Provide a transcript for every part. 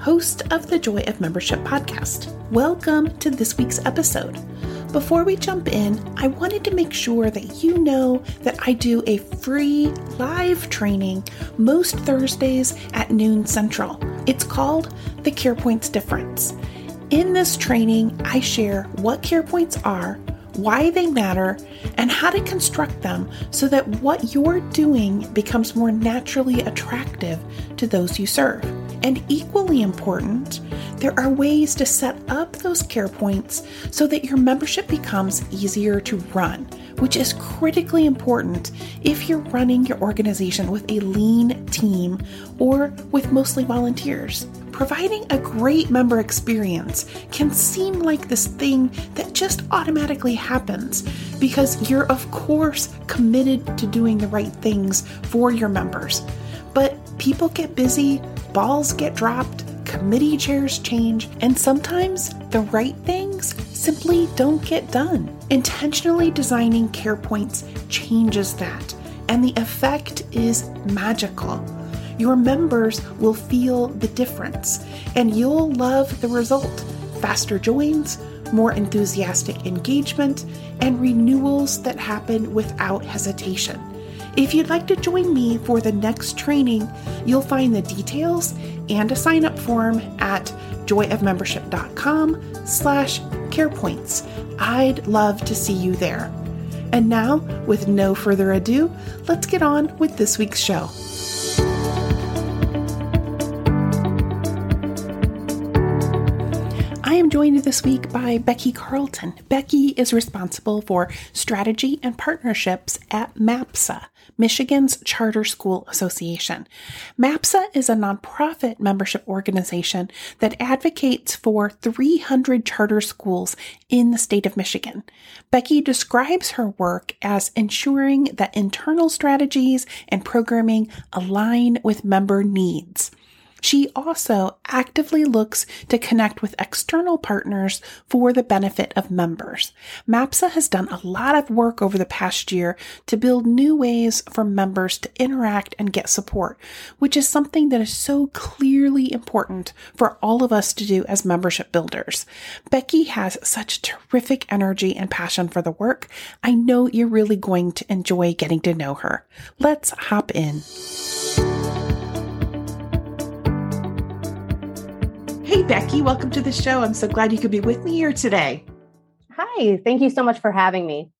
host of the Joy of Membership podcast. Welcome to this week's episode. Before we jump in, I wanted to make sure that you know that I do a free live training most Thursdays at noon central. It's called the Care Points Difference. In this training, I share what Care Points are, why they matter, and how to construct them so that what you're doing becomes more naturally attractive to those you serve. And equally important, there are ways to set up those care points so that your membership becomes easier to run, which is critically important if you're running your organization with a lean team or with mostly volunteers. Providing a great member experience can seem like this thing that just automatically happens because you're, of course, committed to doing the right things for your members. But people get busy, balls get dropped, committee chairs change, and sometimes the right things simply don't get done. Intentionally designing care points changes that, and the effect is magical. Your members will feel the difference, and you'll love the result faster joins, more enthusiastic engagement, and renewals that happen without hesitation. If you'd like to join me for the next training, you'll find the details and a sign up form at joyofmembership.com slash carepoints. I'd love to see you there. And now, with no further ado, let's get on with this week's show. Joined this week by Becky Carlton. Becky is responsible for strategy and partnerships at MAPSA, Michigan's Charter School Association. MAPSA is a nonprofit membership organization that advocates for 300 charter schools in the state of Michigan. Becky describes her work as ensuring that internal strategies and programming align with member needs. She also actively looks to connect with external partners for the benefit of members. MAPSA has done a lot of work over the past year to build new ways for members to interact and get support, which is something that is so clearly important for all of us to do as membership builders. Becky has such terrific energy and passion for the work. I know you're really going to enjoy getting to know her. Let's hop in. Hey, Becky, welcome to the show. I'm so glad you could be with me here today. Hi, thank you so much for having me.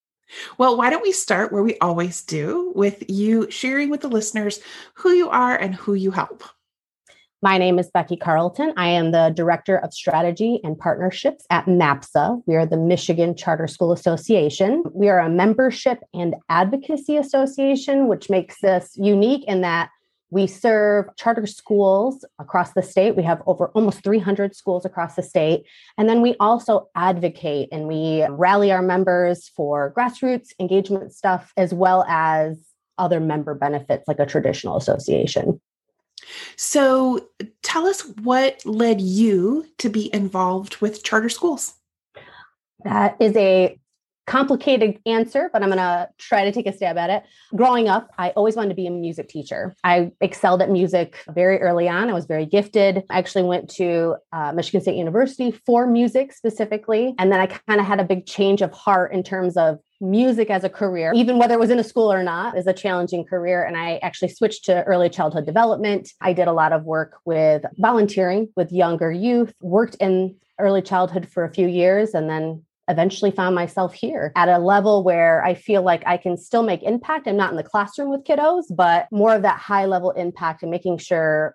Well, why don't we start where we always do with you sharing with the listeners who you are and who you help? My name is Becky Carlton. I am the Director of Strategy and Partnerships at MAPSA. We are the Michigan Charter School Association. We are a membership and advocacy association, which makes us unique in that we serve charter schools across the state. We have over almost 300 schools across the state. And then we also advocate and we rally our members for grassroots engagement stuff, as well as other member benefits like a traditional association. So tell us what led you to be involved with charter schools? That is a complicated answer, but I'm going to try to take a stab at it. Growing up, I always wanted to be a music teacher. I excelled at music very early on. I was very gifted. I actually went to uh, Michigan State University for music specifically. And then I kind of had a big change of heart in terms of music as a career, even whether it was in a school or not, is a challenging career. And I actually switched to early childhood development. I did a lot of work with volunteering with younger youth, worked in early childhood for a few years and then eventually found myself here at a level where I feel like I can still make impact. I'm not in the classroom with kiddos, but more of that high level impact and making sure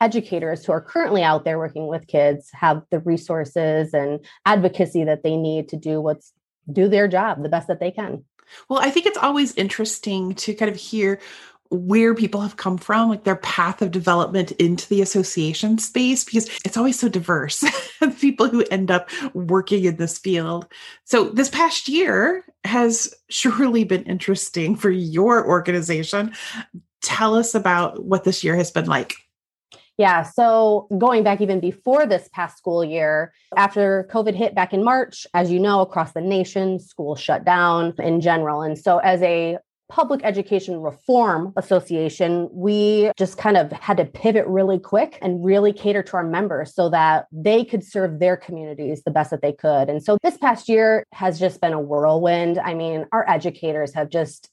educators who are currently out there working with kids have the resources and advocacy that they need to do what's do their job the best that they can. Well, I think it's always interesting to kind of hear where people have come from, like their path of development into the association space, because it's always so diverse, people who end up working in this field. So, this past year has surely been interesting for your organization. Tell us about what this year has been like. Yeah. So going back even before this past school year, after COVID hit back in March, as you know, across the nation, schools shut down in general. And so as a Public Education Reform Association, we just kind of had to pivot really quick and really cater to our members so that they could serve their communities the best that they could. And so this past year has just been a whirlwind. I mean, our educators have just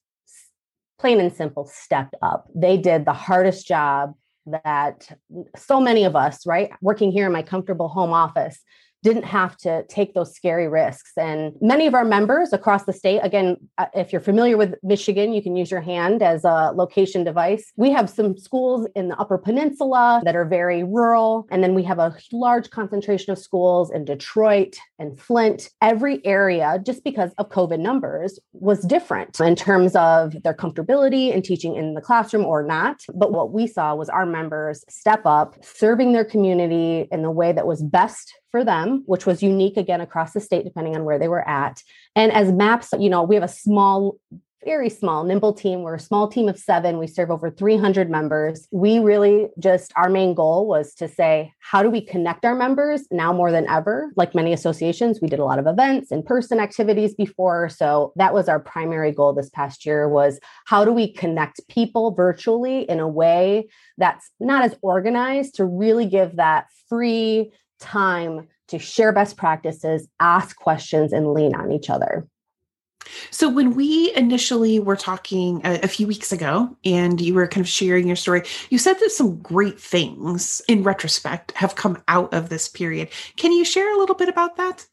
plain and simple stepped up. They did the hardest job that so many of us, right, working here in my comfortable home office, didn't have to take those scary risks. And many of our members across the state, again, uh, if you're familiar with Michigan, you can use your hand as a location device. We have some schools in the Upper Peninsula that are very rural. And then we have a large concentration of schools in Detroit and Flint. Every area, just because of COVID numbers, was different in terms of their comfortability in teaching in the classroom or not. But what we saw was our members step up, serving their community in the way that was best for them, which was unique again across the state, depending on where they were at. And as MAPSA, you know, we have a small very small, nimble team. We're a small team of seven. We serve over 300 members. We really just, our main goal was to say, how do we connect our members now more than ever? Like many associations, we did a lot of events, in person activities before. So that was our primary goal this past year was how do we connect people virtually in a way that's not as organized to really give that free time to share best practices, ask questions, and lean on each other. So, when we initially were talking a, a, few weeks ago and you were kind of sharing your story, you said that some great things in retrospect have come out of this period. Can you share a little bit about that?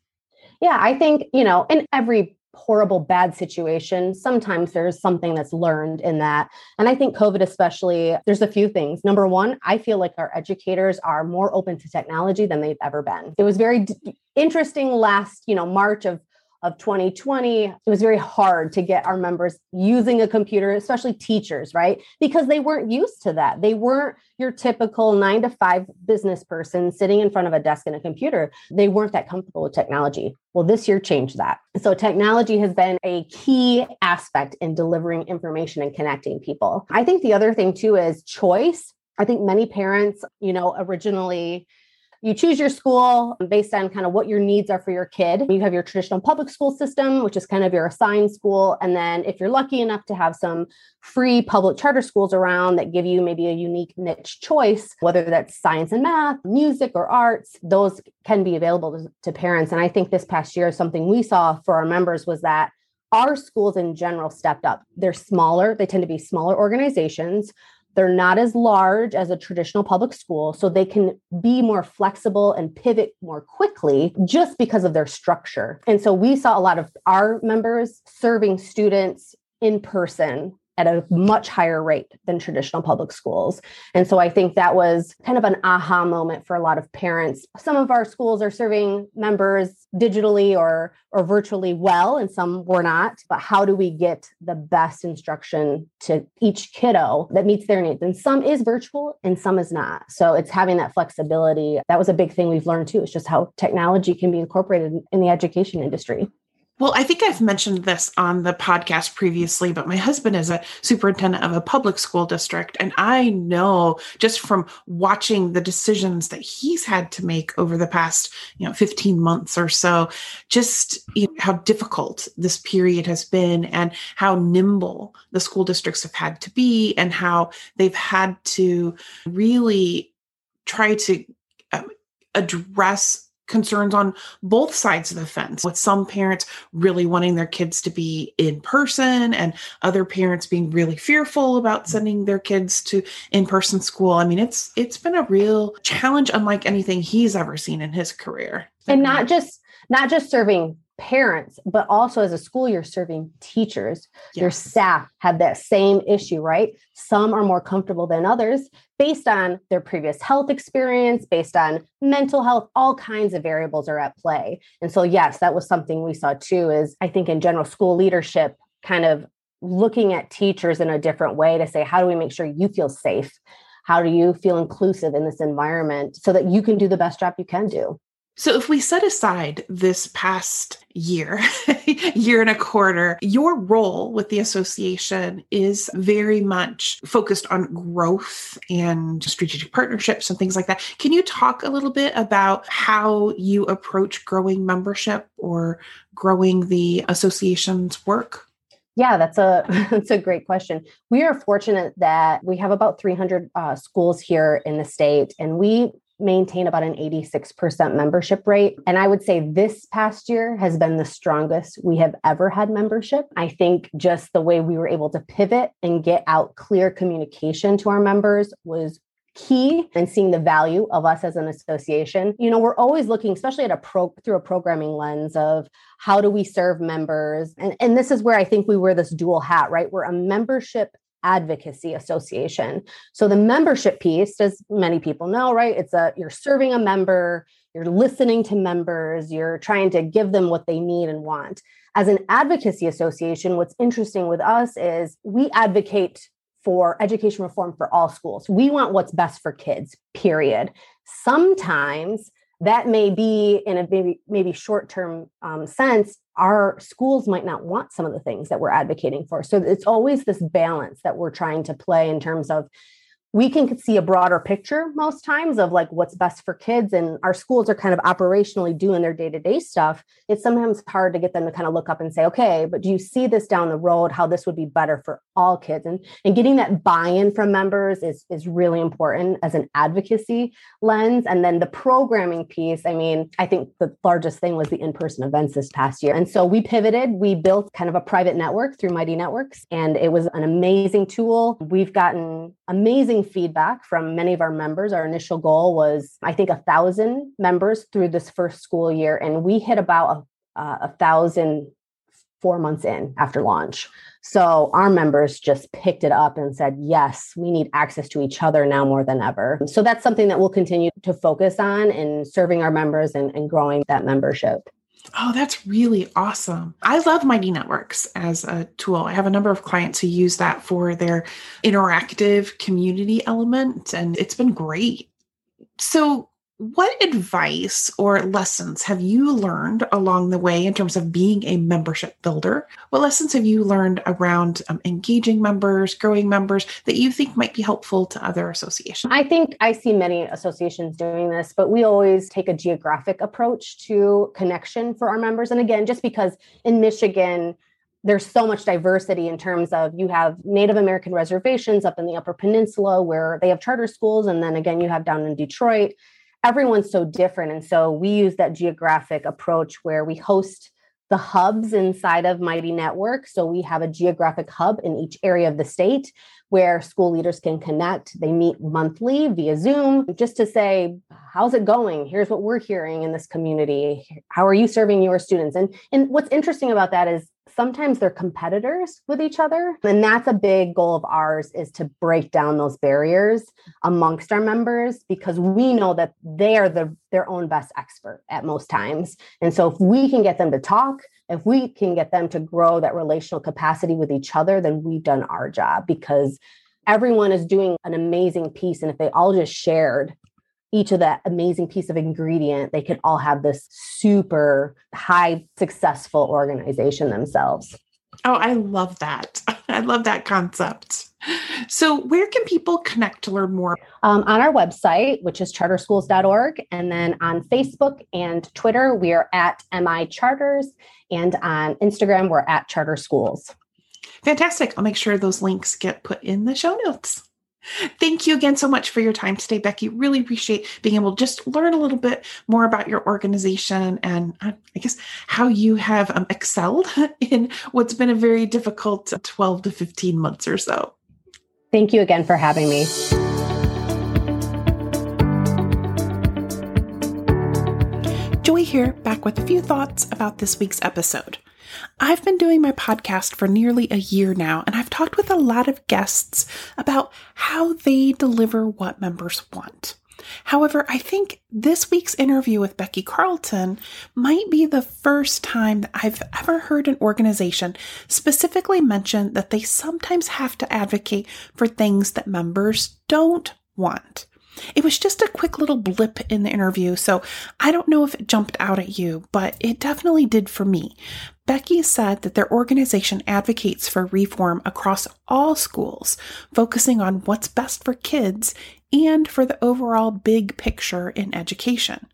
Yeah, I think, you know, in every horrible bad situation sometimes there's something that's learned in that. And i think covid especially there's a few things. Number one i feel like our educators are more open to technology than they've ever been. It was very d- interesting last you know march of of 2020, it was very hard to get our members using a computer, especially teachers, right? Because they weren't used to that. They weren't your typical nine to five business person sitting in front of a desk and a computer. They weren't that comfortable with technology. Well, this year changed that. So, technology has been a key aspect in delivering information and connecting people. I think the other thing too is choice. I think many parents, you know, originally you choose your school based on kind of what your needs are for your kid. You have your traditional public school system, which is kind of your assigned school. And then if you're lucky enough to have some free public charter schools around that give you maybe a unique niche choice, whether that's science and math, music, or arts, those can be available to, to parents. And I think this past year, something we saw for our members was that our schools in general stepped up. They're smaller, they tend to be smaller organizations they're not as large as a traditional public school, so they can be more flexible and pivot more quickly just because of their structure. And so we saw a lot of our members serving students in person at a much higher rate than traditional public schools. And so I think that was kind of an aha moment for a lot of parents. Some of our schools are serving members digitally or or virtually well and some were not, but how do we get the best instruction to each kiddo that meets their needs? And some is virtual and some is not. So it's having that flexibility. That was a big thing we've learned too. It's just how technology can be incorporated in the education industry. Well, I think I've mentioned this on the podcast previously, but my husband is a superintendent of a public school district. And I know just from watching the decisions that he's had to make over the past, you know, 15 months or so, just you know, how difficult this period has been and how nimble the school districts have had to be and how they've had to really try to um, address concerns on both sides of the fence, with some parents really wanting their kids to be in person and other parents being really fearful about mm. sending their kids to in-person school. I mean, it's it's been a real challenge unlike anything he's ever seen in his career. And not mm-hmm. just not just serving parents, but also as a school, you're serving teachers. Yes. Your staff have that same issue, right? Some are more comfortable than others based on their previous health experience, based on mental health, all kinds of variables are at play. And so, yes, that was something we saw too, is I think in general, school leadership kind of looking at teachers in a different way to say, how do we make sure you feel safe? How do you feel inclusive in this environment so that you can do the best job you can do? So, if we set aside this past year, year and a quarter, your role with the association is very much focused on growth and strategic partnerships and things like that. Can you talk a little bit about how you approach growing membership or growing the association's work? Yeah, that's a that's a great question. We are fortunate that we have about 300 uh, schools here in the state, and we maintain about an 86% membership rate. And I would say this past year has been the strongest we have ever had membership. I think just the way we were able to pivot and get out clear communication to our members was key and seeing the value of us as an association. You know, we're always looking, especially at a pro through a programming lens of how do we serve members? And, and this is where I think we wear this dual hat, right? We're a membership advocacy association. So the membership piece, as many people know, right? It's a you're serving a member, you're listening to members, you're trying to give them what they need and want. As an advocacy association, what's interesting with us is we advocate for education reform for all schools. We want what's best for kids, period. Sometimes that may be in a maybe maybe short term um, sense our schools might not want some of the things that we're advocating for. So it's always this balance that we're trying to play in terms of we can see a broader picture most times of like what's best for kids and our schools are kind of operationally doing their day-to-day stuff. It's sometimes hard to get them to kind of look up and say okay but do you see this down the road how this would be better for all kids. And and getting that buy-in from members is is really important as an advocacy lens. And then the programming piece i mean i think the largest thing was the in-person events this past year. And so we pivoted. We built kind of a private network through mighty networks and it was an amazing tool. We've gotten amazing feedback from many of our members. Our initial goal was, I think, a thousand members through this first school year, and we hit about a, uh, a thousand four months in after launch. So our members just picked it up and said, yes, we need access to each other now more than ever. So that's something that we'll continue to focus on in serving our members and, and growing that membership. Oh, that's really awesome. I love Mighty Networks as a tool. I have a number of clients who use that for their interactive community element, and it's been great. So, what advice or lessons have you learned along the way in terms of being a membership builder? What lessons have you learned around um, engaging members, growing members that you think might be helpful to other associations? I think I see many associations doing this, but we always take a geographic approach to connection for our members. And again, just because in Michigan, there's so much diversity in terms of you have Native American reservations up in the Upper Peninsula where they have charter schools. And then again, you have down in Detroit everyone's so different. And so we use that geographic approach where we host the hubs inside of Mighty Network. So we have a geographic hub in each area of the state where school leaders can connect. They meet monthly via Zoom just to say, how's it going? Here's what we're hearing in this community. How are you serving your students? And and what's interesting about that is sometimes they're competitors with each other and that's a big goal of ours is to break down those barriers amongst our members because we know that they are the their own best expert at most times. And so if we can get them to talk if we can get them to grow that relational capacity with each other then we've done our job because everyone is doing an amazing piece. And if they all just shared each of that amazing piece of ingredient, they could all have this super high successful organization themselves. Oh, I love that. I love that concept. So, where can people connect to learn more? Um, on our website, which is charterschools.org. And then on Facebook and Twitter, we are at MI Charters. And on Instagram, we're at Charter Schools. Fantastic. I'll make sure those links get put in the show notes. Thank you again so much for your time today, Becky. Really appreciate being able to just learn a little bit more about your organization and uh, I guess how you have um, excelled in what's been a very difficult 12 to 15 months or so. Thank you again for having me. Joy here, back with a few thoughts about this week's episode. I've been doing my podcast for nearly a year now, and I've talked with a lot of guests about how they deliver what members want. However, I think this week's interview with Becky Carlton might be the first time that I've ever heard an organization specifically mention that they sometimes have to advocate for things that members don't want. It was just a quick little blip in the interview, so I don't know if it jumped out at you, but it definitely did for me. Becky said that their organization advocates for reform across all schools, focusing on what's best for kids and for the overall big picture in education.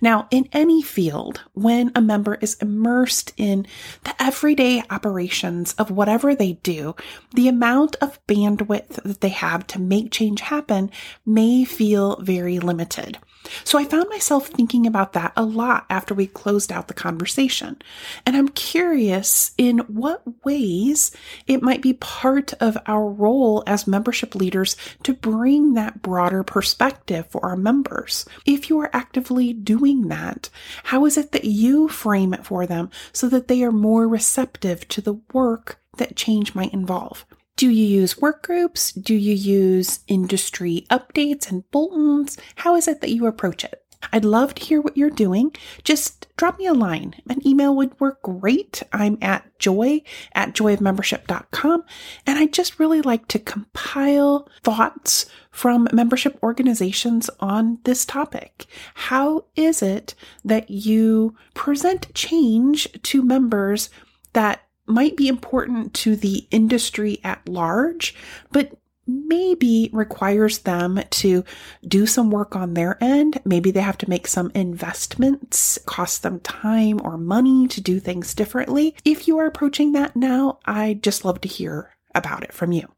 Now, in any field, when a member is immersed in the everyday operations of whatever they do, the amount of bandwidth that they have to make change happen may feel very limited. So I found myself thinking about that a lot after we closed out the conversation. And I'm curious in what ways it might be part of our role as membership leaders to bring that broader perspective for our members. If you are actively doing that, how is it that you frame it for them so that they are more receptive to the work that change might involve? Do you use work groups? Do you use industry updates and bulletins? How is it that you approach it? I'd love to hear what you're doing. Just drop me a line. An email would work great. I'm at joy at joyofmembership.com. And I just really like to compile thoughts from membership organizations on this topic. How is it that you present change to members that might be important to the industry at large, but maybe requires them to do some work on their end. Maybe they have to make some investments, cost them time or money to do things differently. If you are approaching that now, I'd just love to hear about it from you.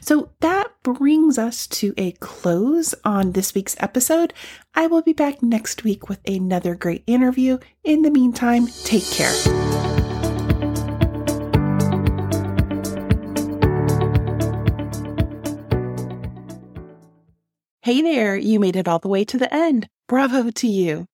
So that brings us to a close on this week's episode. I will be back next week with another great interview. In the meantime, take care. Hey there, you made it all the way to the end. Bravo to you.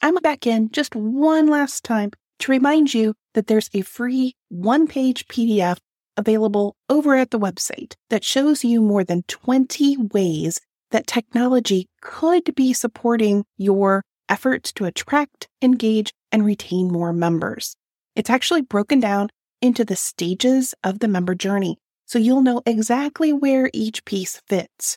I'm back in just one last time to remind you that there's a free one page PDF available over at the website that shows you more than 20 ways that technology could be supporting your efforts to attract, engage, and retain more members. It's actually broken down into the stages of the member journey, so you'll know exactly where each piece fits.